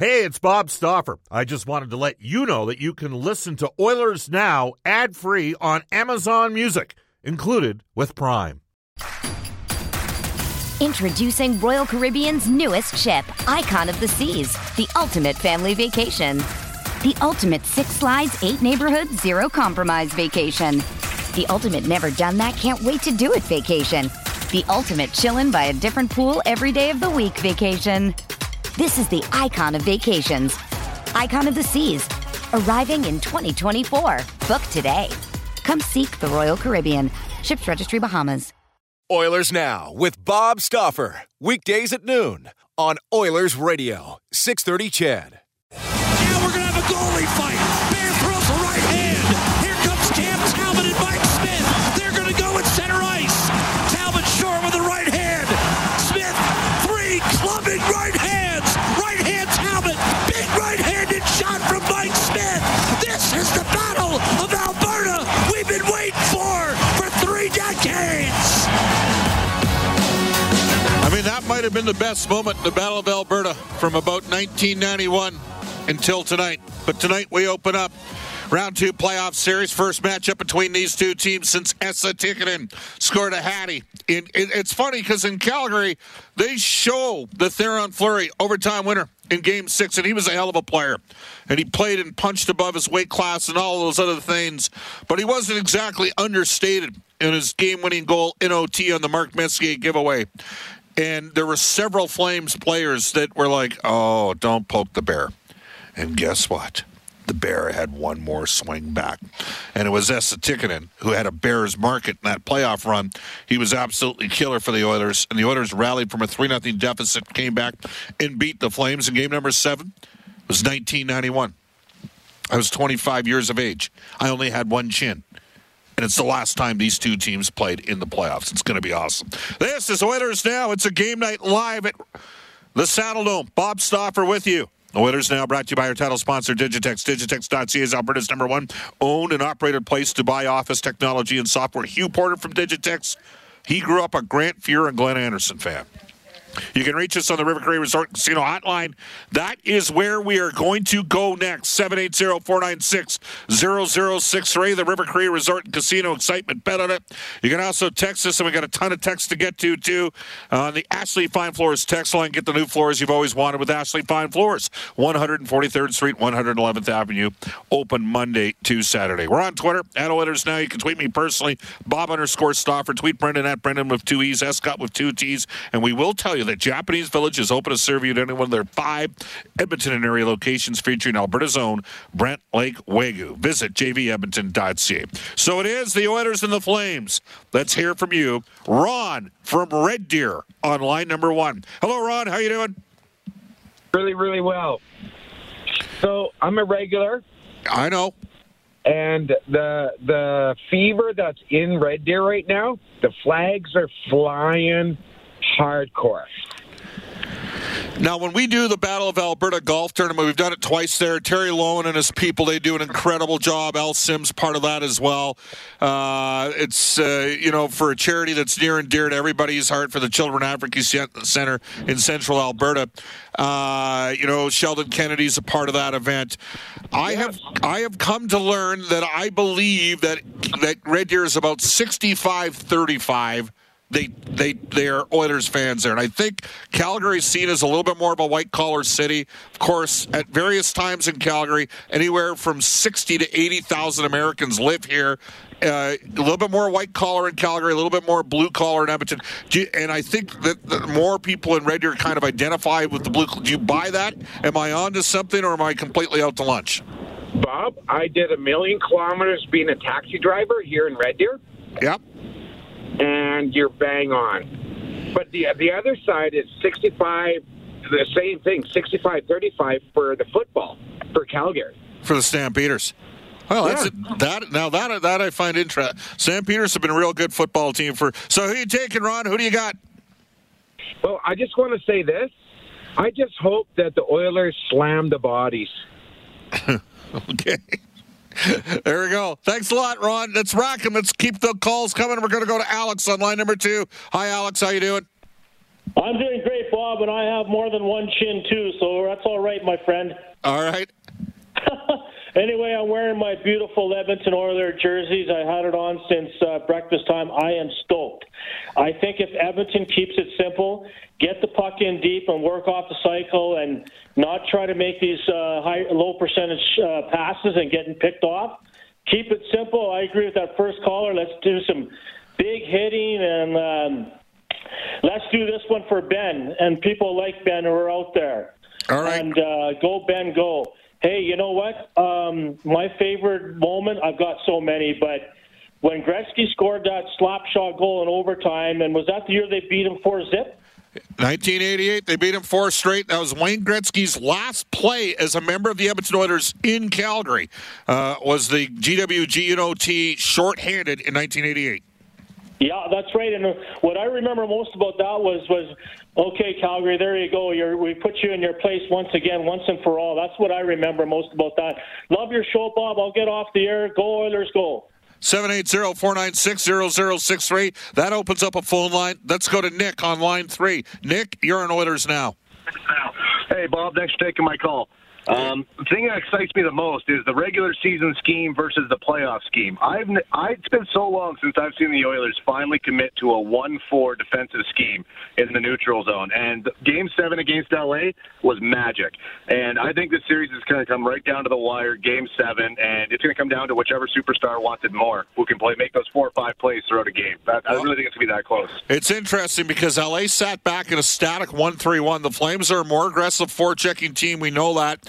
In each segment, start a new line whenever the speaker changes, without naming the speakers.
Hey, it's Bob Stauffer. I just wanted to let you know that you can listen to Oilers Now ad free on Amazon Music, included with Prime.
Introducing Royal Caribbean's newest ship, Icon of the Seas, the ultimate family vacation. The ultimate six slides, eight neighborhoods, zero compromise vacation. The ultimate never done that, can't wait to do it vacation. The ultimate chillin' by a different pool every day of the week vacation. This is the icon of vacations. Icon of the Seas. Arriving in 2024. Book today. Come seek the Royal Caribbean. Ships Registry Bahamas.
Oilers Now with Bob Stauffer. Weekdays at noon on Oilers Radio. 630 CHED.
Now we're going to have a goalie fight. Bear throws a right hand.
Might have been the best moment in the Battle of Alberta from about 1991 until tonight. But tonight we open up round two playoff series. First matchup between these two teams since Esa Tikkanen scored a hattie. It, it, it's funny because in Calgary, they show the Theoren Fleury overtime winner in game six, and he was a hell of a player. And he played and punched above his weight class and all those other things. But he wasn't exactly understated in his game winning goal in OT on the Mark Messier giveaway. And there were several Flames players that were like, oh, don't poke the bear. And guess what? The Bear had one more swing back. And it was Tikkanen who had a Bears market in that playoff run. He was absolutely killer for the Oilers. And the Oilers rallied from a 3 0 deficit, came back and beat the Flames in game number seven. It was 1991. I was 25 years of age. I only had one chin. And it's the last time these two teams played in the playoffs. It's going to be awesome. This is Oilers Now. It's a game night live at the Saddledome. Bob Stauffer with you. Oilers Now brought to you by our title sponsor, Digitex. Digitex.ca is Alberta's number one owned and operated place to buy office technology and software. Hugh Porter from Digitex. He grew up a Grant Fuhr and Glenn Anderson fan. You can reach us on the River Cree Resort Casino hotline. That is where we are going to go next. 780-496-0063. The River Cree Resort and Casino excitement bet on it. You can also text us, and we got a ton of texts to get to, too. On the Ashley Fine Floors text line, get the new floors you've always wanted with Ashley Fine Floors. 143rd Street, 111th Avenue. Open Monday to Saturday. We're on Twitter, at Now. You can tweet me personally, Bob underscore Stauffer. Tweet Brendan at Brendan with two E's, Escott with two T's. And we will tell you that Japanese Village is open to serve you at any one of their five Edmonton and area locations featuring Alberta's own Brant Lake Wagyu. Visit jvedmonton.ca. So it is the Oilers and the Flames. Let's hear from you, Ron from Red Deer on line number one. Hello, Ron. How you doing?
Really, really well. So I'm a regular,
I know.
and the the fever that's in Red Deer right now, the flags are flying hardcore.
Now, when we do the Battle of Alberta golf tournament, we've done it twice there. Terry Lowen and his people, they do an incredible job. Al Sims, part of that as well. Uh, it's, uh, you know, for a charity that's near and dear to everybody's heart for the Children Advocacy Center in central Alberta. Uh, you know, Sheldon Kennedy's a part of that event. I have I have come to learn that I believe that that Red Deer is about 65-35 they they they are Oilers fans there, and I think Calgary's seen as a little bit more of a white collar city. Of course, at various times in Calgary, anywhere from sixty to eighty thousand Americans live here. Uh, a little bit more white collar in Calgary, a little bit more blue collar in Edmonton, Do you- and I think that, that more people in Red Deer kind of identify with the blue. Do you buy that? Am I on to something, or am I completely out to lunch?
Bob, I did a million kilometers being a taxi driver here in Red Deer,
Yep.
And you're bang on. But the the other side is 65, the same thing, 65-35 for the football for Calgary.
for the Stampeders. Well, that's it. that. Now that that I find interesting. Stampeders have been a real good football team for. So who you taking, Ron? Who do you got?
Well, I just want to say this. I just hope that the Oilers slam the bodies.
Okay. There we go. Thanks a lot, Ron. Let's rock 'em. Let's keep the calls coming. We're going to go to Alex on line number two. Hi, Alex. How you doing?
I'm doing great, Bob, and I have more than one chin too, so that's all right, my friend.
All right.
anyway, I'm wearing my beautiful Edmonton Oilers jerseys. I had it on since uh, breakfast time. I am stoked. I think if Edmonton keeps it simple, get the puck in deep and work off the cycle, and not try to make these uh, high, low percentage uh, passes and getting picked off. Keep it simple. I agree with that first caller. Let's do some big hitting and. Um, Let's do this one for Ben and people like Ben who are out there.
All right.
And uh, go, Ben, go. Hey, you know what? Um, my favorite moment, I've got so many, but when Gretzky scored that slap shot goal in overtime, and was that the year they beat him 4 zip?
1988, they beat him four straight. That was Wayne Gretzky's last play as a member of the Edmonton Oilers in Calgary. Uh, was the GWGNOT shorthanded in 1988?
Yeah, that's right. And uh, what I remember most about that was was okay, Calgary, there you go. You're, we put you in your place once again, once and for all. That's what I remember most about that. Love your show, Bob. I'll get off the air. Go Oilers, go.
780-496-0063. That opens up a phone line. Let's go to Nick on line three. Nick, you're on Oilers now.
Hey, Bob. Thanks for taking my call. Um, the thing that excites me the most is the regular season scheme versus the playoff scheme. I've I, it's been so long since I've seen the Oilers finally commit to a one-four defensive scheme in the neutral zone, and Game Seven against LA was magic. And I think this series is going to come right down to the wire, Game Seven, and it's going to come down to whichever superstar wants it more, who can play make those four or five plays throughout a game. That, I really think it's going to be that close.
It's interesting because LA sat back in a static one-three-one. The Flames are a more aggressive forechecking team. We know that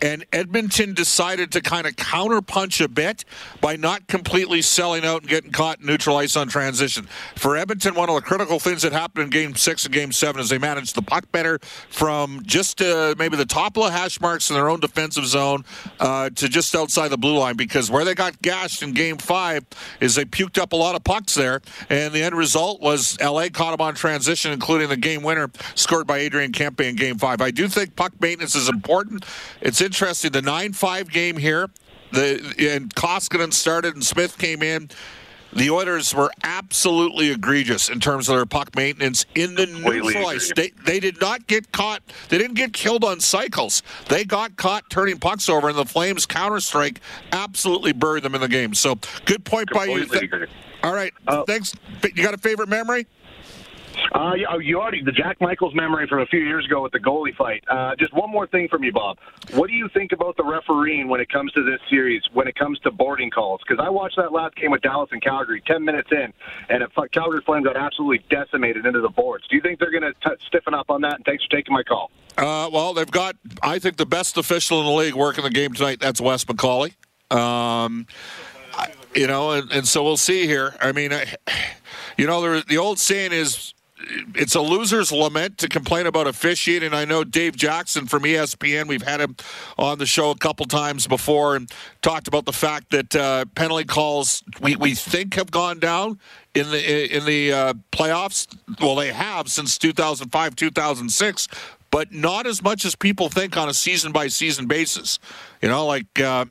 and Edmonton decided to kind of counterpunch a bit by not completely selling out and getting caught in neutral ice on transition. For Edmonton, one of the critical things that happened in Game Six and Game Seven is they managed the puck better from just uh, maybe the top of the hash marks in their own defensive zone uh, to just outside the blue line. Because where they got gashed in Game Five is they puked up a lot of pucks there, and the end result was LA caught them on transition, including the game winner scored by Adrian Kempe in Game Five. I do think puck maintenance is important. It's interesting. The nine-five game here, the and Koskinen started and Smith came in. The Oilers were absolutely egregious in terms of their puck maintenance in the neutral ice. They, they did not get caught. They didn't get killed on cycles. They got caught turning pucks over, and the Flames counter strike absolutely buried them in the game. So good point
Completely
by you.
agree.
All right,
Uh,
thanks. You got a favorite memory?
Uh, yeah, you already the Jack Michaels memory from a few years ago with the goalie fight. Uh, just one more thing from you, Bob. What do you think about the refereeing when it comes to this series? When it comes to boarding calls? Because I watched that last game with Dallas and Calgary, ten minutes in, and it, Calgary Flames got absolutely decimated into the boards. Do you think they're going to stiffen up on that? And thanks for taking my call.
Uh, well, they've got, I think, the best official in the league working the game tonight. That's Wes McCauley. Um, you know, and, and so we'll see here. I mean, I, you know, there, the old saying is it's a loser's lament to complain about officiating. I know Dave Jackson from ESPN. We've had him on the show a couple times before and talked about the fact that uh, penalty calls we, we think have gone down in the in the uh, playoffs. Well, they have since 2005, 2006, but not as much as people think on a season by season basis. You know, like. Uh,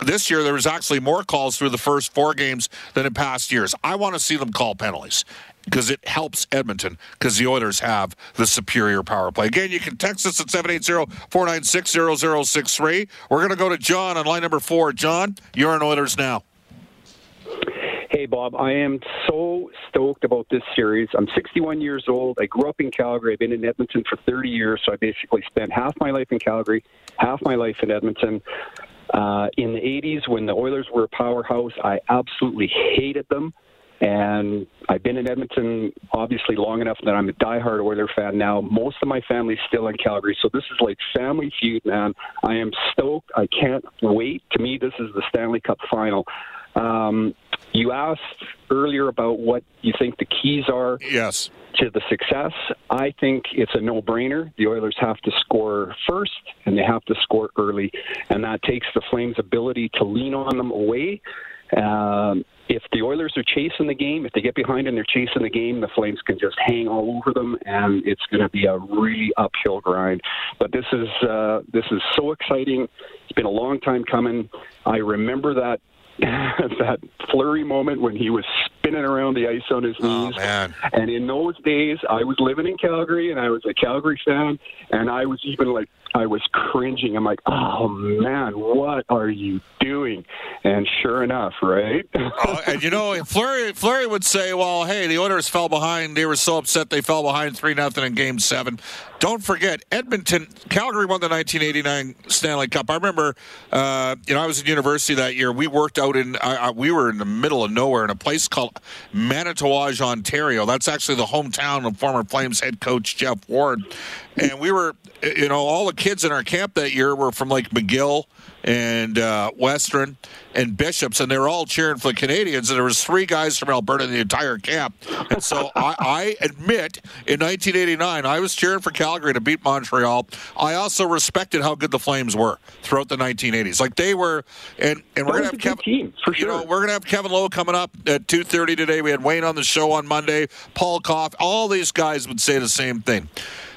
this year, there was actually more calls through the first four games than in past years. I want to see them call penalties because it helps Edmonton because the Oilers have the superior power play. Again, you can text us at 780-496-0063. We're going to go to John on line number four. John, you're in Oilers now.
Hey, Bob, I am so stoked about this series. I'm 61 years old. I grew up in Calgary. I've been in Edmonton for 30 years, so I basically spent half my life in Calgary, half my life in Edmonton. Uh, in the 80s, when the Oilers were a powerhouse, I absolutely hated them. And I've been in Edmonton obviously long enough that I'm a diehard Oiler fan now. Most of my family's still in Calgary, so this is like family feud, man. I am stoked. I can't wait. To me, this is the Stanley Cup final. Um, you asked earlier about what you think the keys are
Yes.
to the success. I think it's a no-brainer. The Oilers have to score first, and they have to score early, and that takes the Flames' ability to lean on them away. Um, if the Oilers are chasing the game, if they get behind and they're chasing the game, the Flames can just hang all over them, and it's going to be a really uphill grind. But this is uh, this is so exciting. It's been a long time coming. I remember that that Fleury moment when he was spinning around the ice on his
Oh,
knees.
man.
And in those days, I was living in Calgary, and I was a Calgary fan, and I was even like, I was cringing. I'm like, oh man, what are you doing? And sure enough, right?
Oh, and you know, Fleury Fleury would say, "Well, hey, the Oilers fell behind. They were so upset they fell behind three nothing in Game Seven. Don't forget, Edmonton, Calgary won the 1989 Stanley Cup. I remember, uh, you know, I was in university that year. We worked out in, uh, we were in the middle of nowhere in a place called Manitouwadge, Ontario. That's actually the hometown of former Flames head coach Geoff Ward. And we were, you know, all the kids in our camp that year were from like McGill and uh, Western and Bishops, and they were all cheering for the Canadiens. And there was three guys from Alberta in the entire camp. And so I, I admit, in 1989, I was cheering for Calgary to beat Montreal. I also respected how good the Flames were throughout the 1980s. Like they were, and and we're gonna have Kevin.
team, for
You know,
sure.
we're gonna have Kevin Lowe coming up at 2:30 today. We had Wayne on the show on Monday. Paul Koff. All these guys would say the same thing.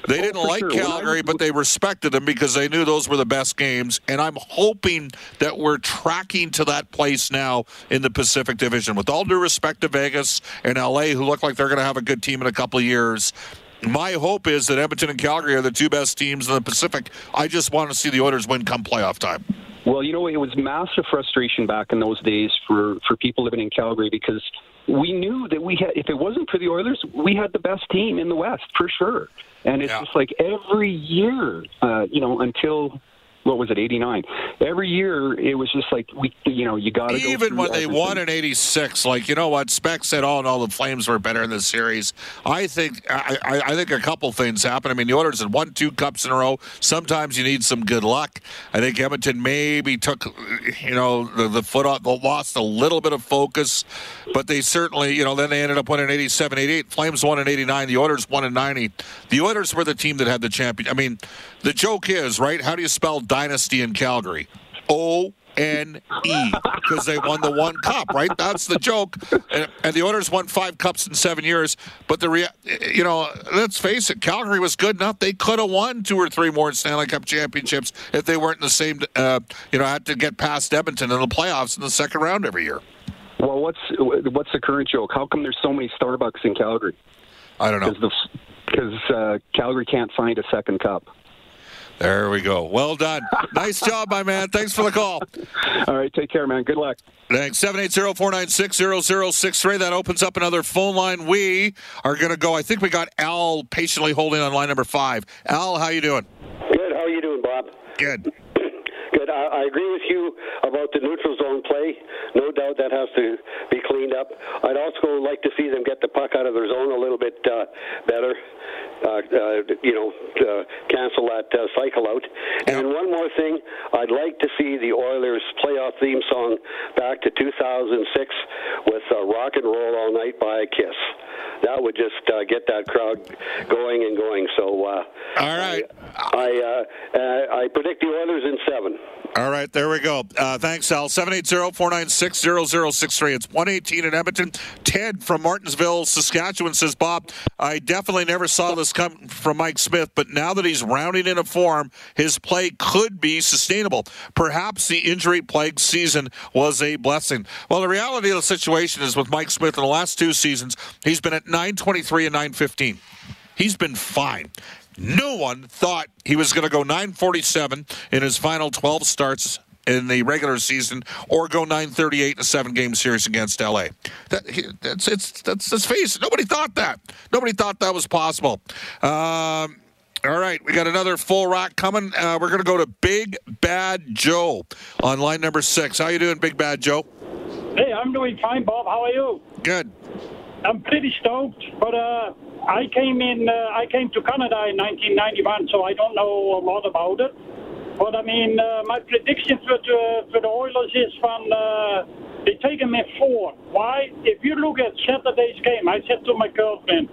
They oh, didn't
Oh,
like
sure. When I
Calgary, but they respected them because they knew those were the best games. And I'm hoping that we're tracking to that place now in the Pacific Division. With all due respect to Vegas and LA, who look like they're going to have a good team in a couple of years. My hope is that Edmonton and Calgary are the two best teams in the Pacific. I just want to see the Oilers win come playoff time.
Well, you know, it was massive frustration back in those days for, for people living in Calgary because we knew that we had, if it wasn't for the Oilers, we had the best team in the West for sure. And it's
Yeah.
just like every year, uh, you know, until what was it, '89? Every year, it was just like we, you know, you got to
Even when they won in '86, like you know what, Speck said, "Oh no, the Flames were better in this series." I think I, I, I think a couple things happened. I mean, the Oilers had won two cups in a row. Sometimes you need some good luck. I think Edmonton maybe took, you know, the, the foot off, lost a little bit of focus, but they certainly, you know, then they ended up winning '87, '88. Flames won in '89. The Oilers won in '90. The Oilers were the team that had the champion. I mean, the joke is right. How do you spell dynasty in Calgary? O N E because they won the one cup, right? That's the joke. And, and the Oilers won five cups in seven years. But the rea- you know, let's face it, Calgary was good enough. They could have won two or three more Stanley Cup championships if they weren't in the same. Uh, you know, had to get past Edmonton in the playoffs in the second round every year.
Well, what's what's the current joke? How come there's so many Starbucks in Calgary?
I don't know.
Because uh, Calgary can't find a second cup.
There we go. Well done. nice job, my man. Thanks for the call.
All right, take care, man. Good luck.
Thanks. 780-496-0063. That opens up another phone line. We are going to go. I think we got Al patiently holding on line number five. Al, how you doing?
Good. How are you doing, Bob?
Good.
I, I agree with you about the neutral zone play. No doubt that has to be cleaned up. I'd also like to see them get the puck out of their zone a little bit uh, better. Uh, uh, you know, uh, cancel that uh, cycle out. And one more thing, I'd like to see the Oilers playoff theme song back to 2006 with uh, "Rock and Roll All Night" by Kiss. That would just uh, get that crowd going and going. So, uh,
all right,
I uh, uh, I predict the Oilers in seven.
All right, there we go. Uh, thanks, Al. 780-496-0063. It's 118 in Edmonton. Ted from Martensville, Saskatchewan says, Bob, I definitely never saw this come from Mike Smith, but now that he's rounding in a form, his play could be sustainable. Perhaps the injury-plagued season was a blessing. Well, the reality of the situation is with Mike Smith in the last two seasons, he's been at 923 and 915. He's been fine. No one thought he was going to go 947 in his final 12 starts in the regular season or go 938 in a seven game series against LA. That, that's, it's, that's, let's face it, nobody thought that. Nobody thought that was possible. Um, all right, we got another full rock coming. Uh, we're going to go to Big Bad Joe on line number six. How you doing, Big Bad Joe?
Hey, I'm doing fine, Bob. How are you?
Good.
I'm pretty stoked, but uh, I came in. Uh, I came to Canada in 1991, so I don't know a lot about it. But I mean, uh, my prediction for the, for the Oilers is from uh, they take them in four. Why? If you look at Saturday's game, I said to my girlfriend,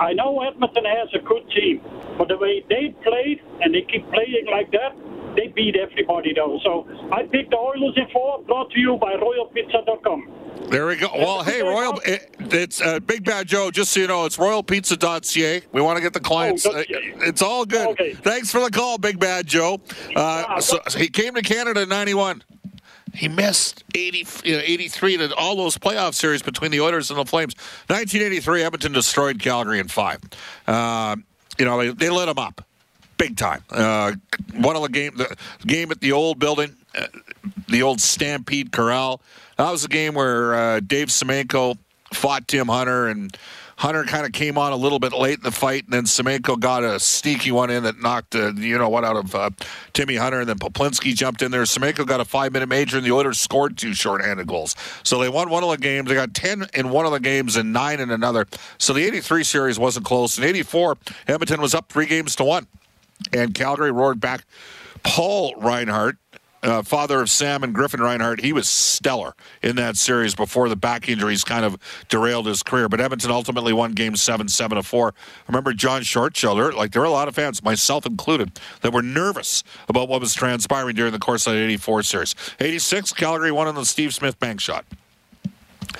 I know Edmonton has a good team, but the way they played and they keep playing like that, they beat everybody though. So I picked the Oilers in four. Brought to you by RoyalPizza.com.
There we go. Well, hey, Royal, it, it's uh, Big Bad Joe. Just so you know, it's royalpizza.ca. We want to get the clients.
Oh,
uh, it's all good.
Okay.
Thanks for the call, Big Bad Joe. Uh, so he came to Canada in '91. He missed 80, you know, 83 to all those playoff series between the Oilers and the Flames. 1983, Edmonton destroyed Calgary in five. Uh, you know, they, they lit them up big time. Uh, one of the game, the game at the old building, uh, the old Stampede Corral. That was a game where uh, Dave Semenko fought Tim Hunter, and Hunter kind of came on a little bit late in the fight, and then Semenko got a sneaky one in that knocked, uh, you know what, out of uh, Timmy Hunter, and then Poplinski jumped in there. Semenko got a five-minute major, and the Oilers scored two shorthanded goals. So they won one of the games. They got 10 in one of the games and nine in another. So the 83 series wasn't close. In 84, Edmonton was up three games to one and Calgary roared back. Paul Reinhart, uh, father of Sam and Griffin Reinhart, he was stellar in that series before the back injuries kind of derailed his career. But Edmonton ultimately won Game Seven, seven to four. I remember John Shortshelter, like there were a lot of fans, myself included, that were nervous about what was transpiring during the course of that '84 series. '86, Calgary won on the Steve Smith bank shot.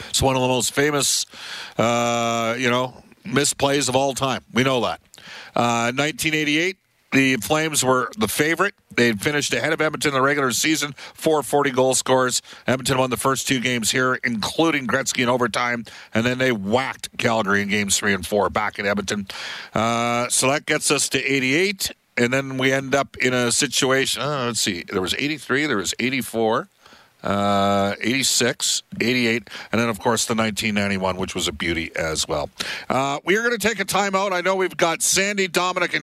It's one of the most famous, uh, you know, misplays of all time. We know that. Uh, 1988, the Flames were the favorite. They had finished ahead of Edmonton in the regular season, 440 goal scores. Edmonton won the first two games here, including Gretzky in overtime, and then they whacked Calgary in games three and four back in Edmonton. Uh, so that gets us to 88, and then we end up in a situation. Uh, let's see, there was 83, there was 84 uh, 86, 88, and then, of course, the 1991, which was a beauty as well. Uh, we are going to take a timeout. I know we've got Sandy, Dominic, and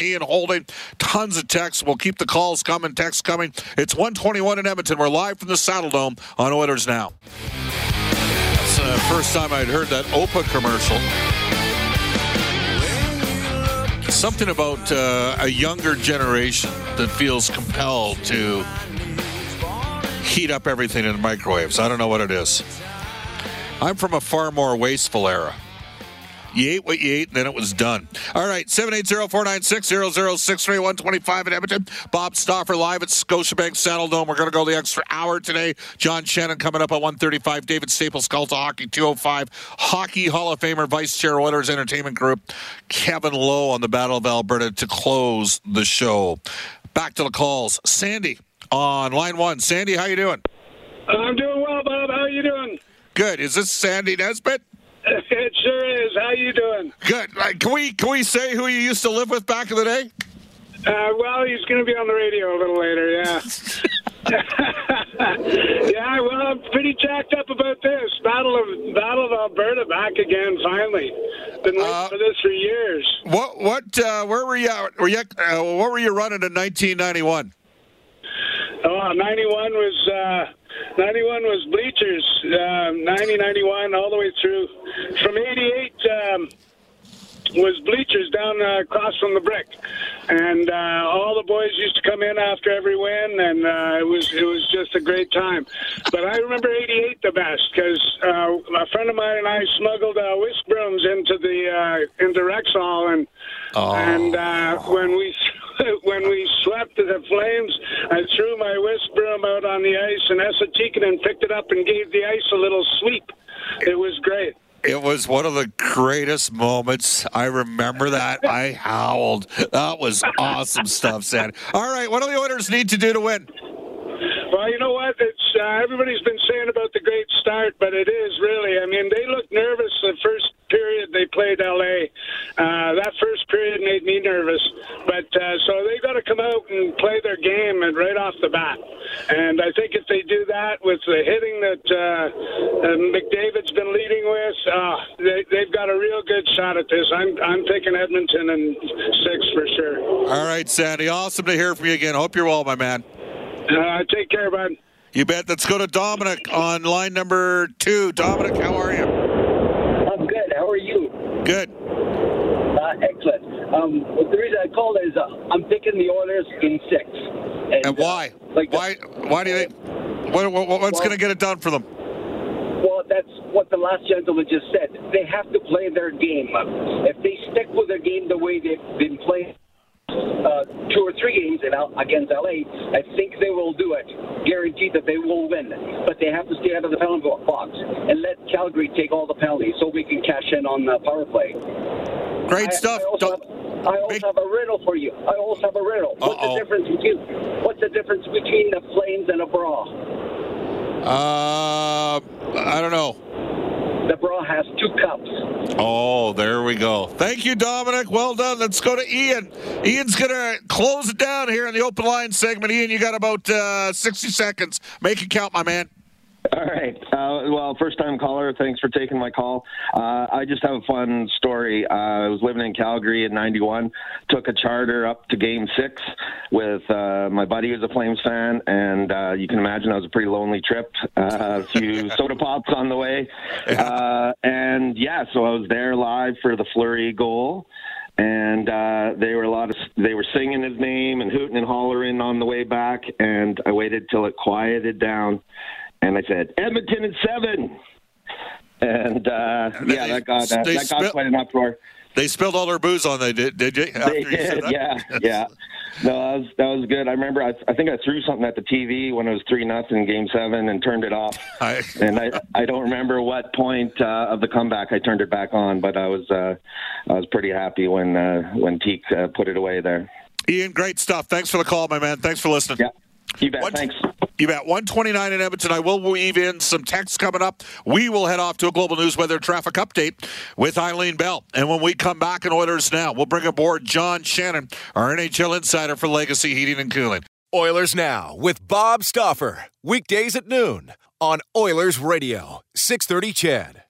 Ian Holding, tons of texts. We'll keep the calls coming, texts coming. It's 121 in Edmonton. We're live from the Saddledome on Oilers Now. That's the first time I'd heard that OPA commercial. Something about uh, a younger generation that feels compelled to heat up everything in the microwaves. I don't know what it is. I'm from a far more wasteful era. You ate what you ate, and then it was done. All right, 780-496-0063, 125 in Edmonton. Bob Stauffer live at Scotiabank Saddledome. We're going to go the extra hour today. John Shannon coming up at 135. David Staples, Cult of Hockey, 205. Hockey Hall of Famer, Vice Chair, Oilers Entertainment Group, Kevin Lowe on the Battle of Alberta to close the show. Back to the calls. Sandy on line one. Sandy, how you doing?
I'm doing well, Bob. How you doing?
Good. Is this Sandy Nesbitt?
It sure is. How you doing?
Good. Like, can we can we say who you used to live with back in the day?
Uh, well, he's going to be on the radio a little later. Yeah. yeah. Well, I'm pretty jacked up about this battle of Battle of Alberta back again. Finally, been waiting
Uh,
for this for years.
What what uh, where were you at? Were you uh, what were you running in 1991?
Oh, 91 was uh, 91 was bleachers. Um, 90, 91, all the way through. From 88 um, was bleachers down uh, across from the brick, and uh, all the boys used to come in after every win, and uh, it was it was just a great time. But I remember '88 the best because uh, a friend of mine and I smuggled uh, whisk brooms into the uh, into Rexall, and and uh, when we when we swept the Flames, I threw my whisk broom out on the ice, and Esa Tikkanen picked it up and gave the ice a little sweep. It was great.
It was one of the greatest moments. I remember that. I howled. That was awesome stuff, Sandy. All right, what do the Oilers need to do to win?
Well, you know what? It's uh, everybody's been saying about the great start, but it is really. I mean, they looked nervous the first period they played LA. Uh, that first period made me nervous, but uh, so they got to come out and play their game and right off the bat. And I think if they they do that with the hitting that uh, uh, McDavid's been leading with, uh, they, they've got a real good shot at this. I'm I'm taking Edmonton in six for sure.
All right, Sandy. Awesome to hear from you again. Hope you're well, my man.
Uh, take care, bud.
You bet. Let's go to Dominic on line number two. Dominic, how are you?
I'm good. How are you?
Good.
Uh, excellent. Um, the reason I called is uh, I'm picking the Oilers in six. And,
And why?
like
why? Why do you think? What, what, what's going to get it done for them?
Well, that's what the last gentleman just said. They have to play their game. If they stick with their game the way they've been playing uh, two or three games in, against LA, I think they will do it. Guaranteed that they will win. But they have to stay out of the penalty box and let Calgary take all the penalties so we can cash in on the power play.
Great
I,
stuff.
I also, have, I also have a riddle for you. I also have a riddle. What's
Uh-oh.
the difference between What's the difference between the Flames and a bra?
Uh, I don't know.
The bra has two cups.
Oh, there we go. Thank you, Dominic. Well done. Let's go to Ian. Ian's going to close it down here in the open line segment. Ian, you got about uh, 60 seconds. Make it count, my man.
All right. Uh, well, first time caller. Thanks for taking my call. Uh, I just have a fun story. Uh, I was living in Calgary in '91. Took a charter up to Game Six with uh, my buddy who's a Flames fan, and uh, you can imagine it was a pretty lonely trip. Uh, a few soda pops on the way, uh, and yeah, so I was there live for the Fleury goal and uh, they were a lot of they were singing his name and hooting and hollering on the way back, and I waited till it quieted down, and I said Edmonton in seven, and uh, yeah, that got that,
they
that got quite an uproar.
They spilled all their booze on they did, did you? After
They
you said
did,
that?
yeah, yeah. No, that was that was good. I remember I, I think I threw something at the TV when it was three nothing in Game Seven and turned it off. and I I don't remember what point uh, of the comeback I turned it back on, but I was uh, I was pretty happy when uh, when Teak uh, put it away there.
Ian, great stuff. Thanks for the call, my man. Thanks for listening.
Yeah. You bet. Thanks.
You bet. 129 in Edmonton. I will weave in some text coming up. We will head off to a global news weather traffic update with Eileen Bell. And when we come back in Oilers Now, we'll bring aboard John Shannon, our NHL insider for Legacy Heating and Cooling.
Oilers Now with Bob Stauffer. Weekdays at noon on Oilers Radio, 630 CHED.